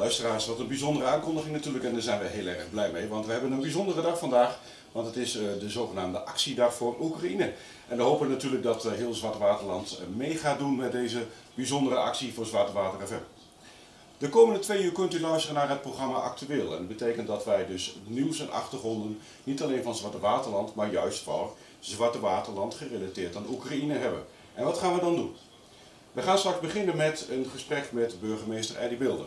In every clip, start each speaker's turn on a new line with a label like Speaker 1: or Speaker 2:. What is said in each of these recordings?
Speaker 1: Luisteraars, wat een bijzondere aankondiging natuurlijk en daar zijn we heel erg blij mee. Want we hebben een bijzondere dag vandaag, want het is eh, de zogenaamde actiedag voor Oekraïne. En we hopen natuurlijk dat eh, heel Zwarte Waterland eh, mee gaat doen met deze bijzondere actie voor Zwarte Water FM. De komende twee uur kunt u luisteren naar het programma Actueel. En dat betekent dat wij dus nieuws en achtergronden niet alleen van Zwarte Waterland, maar juist voor Zwarte Waterland gerelateerd aan Oekraïne hebben. En wat gaan we dan doen? We gaan straks beginnen met een gesprek met burgemeester Eddie Bilder.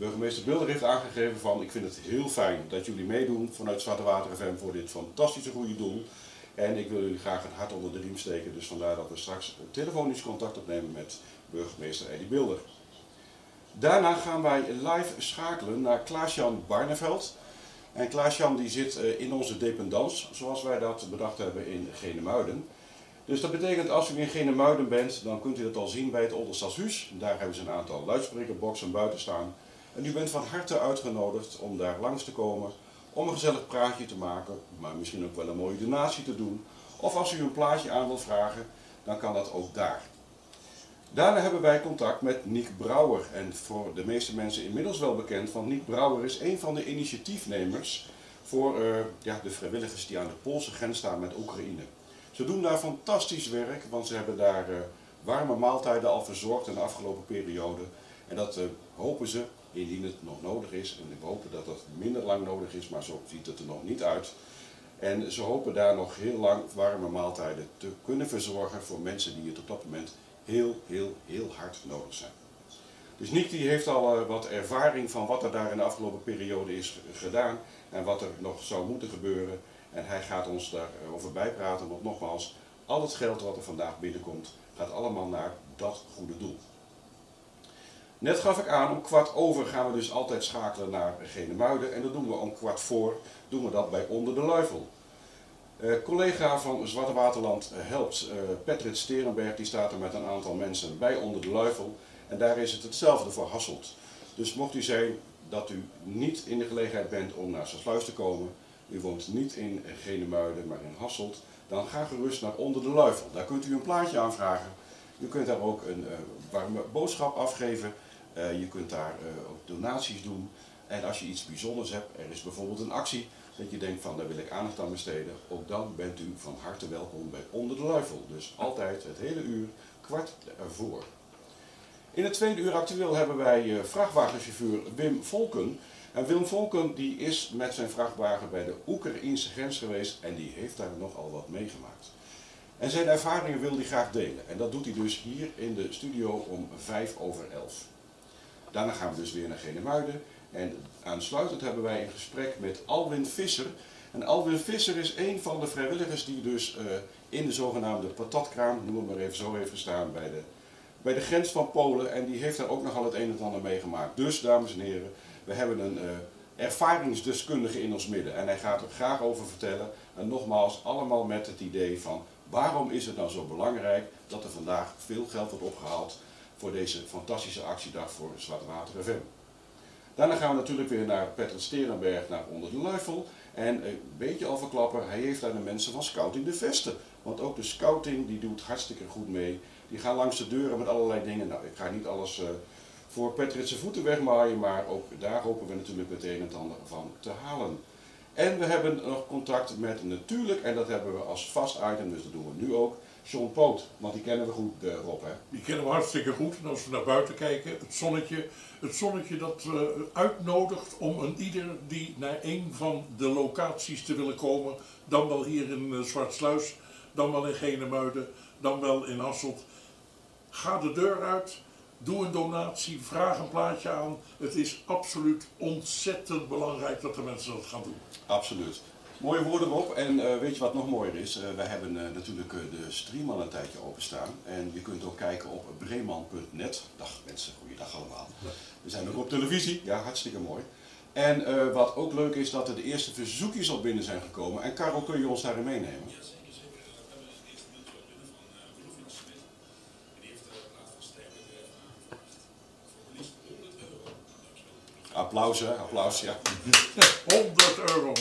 Speaker 1: Burgemeester Bilder heeft aangegeven van ik vind het heel fijn dat jullie meedoen vanuit Zwarte Water FM voor dit fantastische goede doel. En ik wil jullie graag een hart onder de riem steken, dus vandaar dat we straks telefonisch contact opnemen met burgemeester Eddie Bilder. Daarna gaan wij live schakelen naar Klaas-Jan Barneveld. En Klaas-Jan die zit eh, in onze dependance, zoals wij dat bedacht hebben in Genemuiden. Dus dat betekent als u in Genemuiden bent, dan kunt u dat al zien bij het Olderstadshuis. Daar hebben ze een aantal luidsprekerboxen buiten staan. En u bent van harte uitgenodigd om daar langs te komen, om een gezellig praatje te maken, maar misschien ook wel een mooie donatie te doen. Of als u een plaatje aan wilt vragen, dan kan dat ook daar. Daarna hebben wij contact met Niek Brouwer. En voor de meeste mensen inmiddels wel bekend, want Niek Brouwer is een van de initiatiefnemers voor uh, ja, de vrijwilligers die aan de Poolse grens staan met Oekraïne. Ze doen daar fantastisch werk, want ze hebben daar uh, warme maaltijden al verzorgd in de afgelopen periode. En dat uh, hopen ze indien het nog nodig is. En we hopen dat dat minder lang nodig is, maar zo ziet het er nog niet uit. En ze hopen daar nog heel lang warme maaltijden te kunnen verzorgen voor mensen die het op dat moment heel, heel, heel hard nodig zijn. Dus Nick die heeft al uh, wat ervaring van wat er daar in de afgelopen periode is gedaan en wat er nog zou moeten gebeuren. En hij gaat ons daarover bijpraten, want nogmaals, al het geld wat er vandaag binnenkomt, gaat allemaal naar dat goede doel. Net gaf ik aan, om kwart over gaan we dus altijd schakelen naar Genemuiden. En dat doen we om kwart voor, doen we dat bij Onder de Luifel. Uh, collega van Zwarte Waterland helpt, uh, Patrick Sterenberg, die staat er met een aantal mensen bij Onder de Luifel. En daar is het hetzelfde voor Hasselt. Dus mocht u zijn dat u niet in de gelegenheid bent om naar Sarsluis te komen, u woont niet in Genemuiden, maar in Hasselt, dan ga gerust naar Onder de Luifel. Daar kunt u een plaatje aanvragen. U kunt daar ook een warme boodschap afgeven. Uh, je kunt daar uh, ook donaties doen. En als je iets bijzonders hebt, er is bijvoorbeeld een actie dat je denkt van daar wil ik aandacht aan besteden, ook dan bent u van harte welkom bij Onder de Luifel. Dus altijd het hele uur, kwart ervoor. In het tweede uur actueel hebben wij uh, vrachtwagenchauffeur Wim Volken. En Wim Volken die is met zijn vrachtwagen bij de Oekraïnse grens geweest en die heeft daar nogal wat meegemaakt. En zijn ervaringen wil hij graag delen. En dat doet hij dus hier in de studio om vijf over elf. Daarna gaan we dus weer naar Genemuiden. En aansluitend hebben wij een gesprek met Alwin Visser. En Alwin Visser is een van de vrijwilligers die dus uh, in de zogenaamde patatkraam, noem het maar even zo, heeft gestaan bij de, bij de grens van Polen. En die heeft daar ook nogal het een en ander meegemaakt. Dus, dames en heren, we hebben een uh, ervaringsdeskundige in ons midden. En hij gaat er graag over vertellen. En nogmaals, allemaal met het idee van waarom is het nou zo belangrijk dat er vandaag veel geld wordt opgehaald voor deze fantastische actiedag voor Zwarte Water FM. Daarna gaan we natuurlijk weer naar Patrick Sterenberg, naar Onder de Luifel. En een beetje al verklappen, hij heeft daar de mensen van Scouting de Vesten. Want ook de scouting die doet hartstikke goed mee. Die gaan langs de deuren met allerlei dingen. Nou, ik ga niet alles uh, voor Patrick zijn voeten wegmaaien, maar ook daar hopen we natuurlijk het een en het ander van te halen. En we hebben nog contact met natuurlijk, en dat hebben we als vast item, dus dat doen we nu ook, John Poot, want die kennen we goed, uh, Rob. Hè?
Speaker 2: Die kennen we hartstikke goed. En als we naar buiten kijken, het zonnetje, het zonnetje dat uh, uitnodigt om een ieder die naar een van de locaties te willen komen, dan wel hier in uh, Zwartsluis, dan wel in Genemuiden, dan wel in Hasselt. Ga de deur uit, doe een donatie, vraag een plaatje aan. Het is absoluut ontzettend belangrijk dat de mensen dat gaan doen.
Speaker 1: Absoluut. Mooie woorden erop. En uh, weet je wat nog mooier is? Uh, wij hebben uh, natuurlijk de stream al een tijdje openstaan. En je kunt ook kijken op breeman.net. Dag mensen, goeiedag allemaal. We zijn ook op televisie. Ja, hartstikke mooi. En wat ook leuk is, dat er de eerste verzoekjes al binnen zijn gekomen. En Karel, kun je ons daarin meenemen? Applaus, hè? Applaus, ja.
Speaker 2: 100 euro.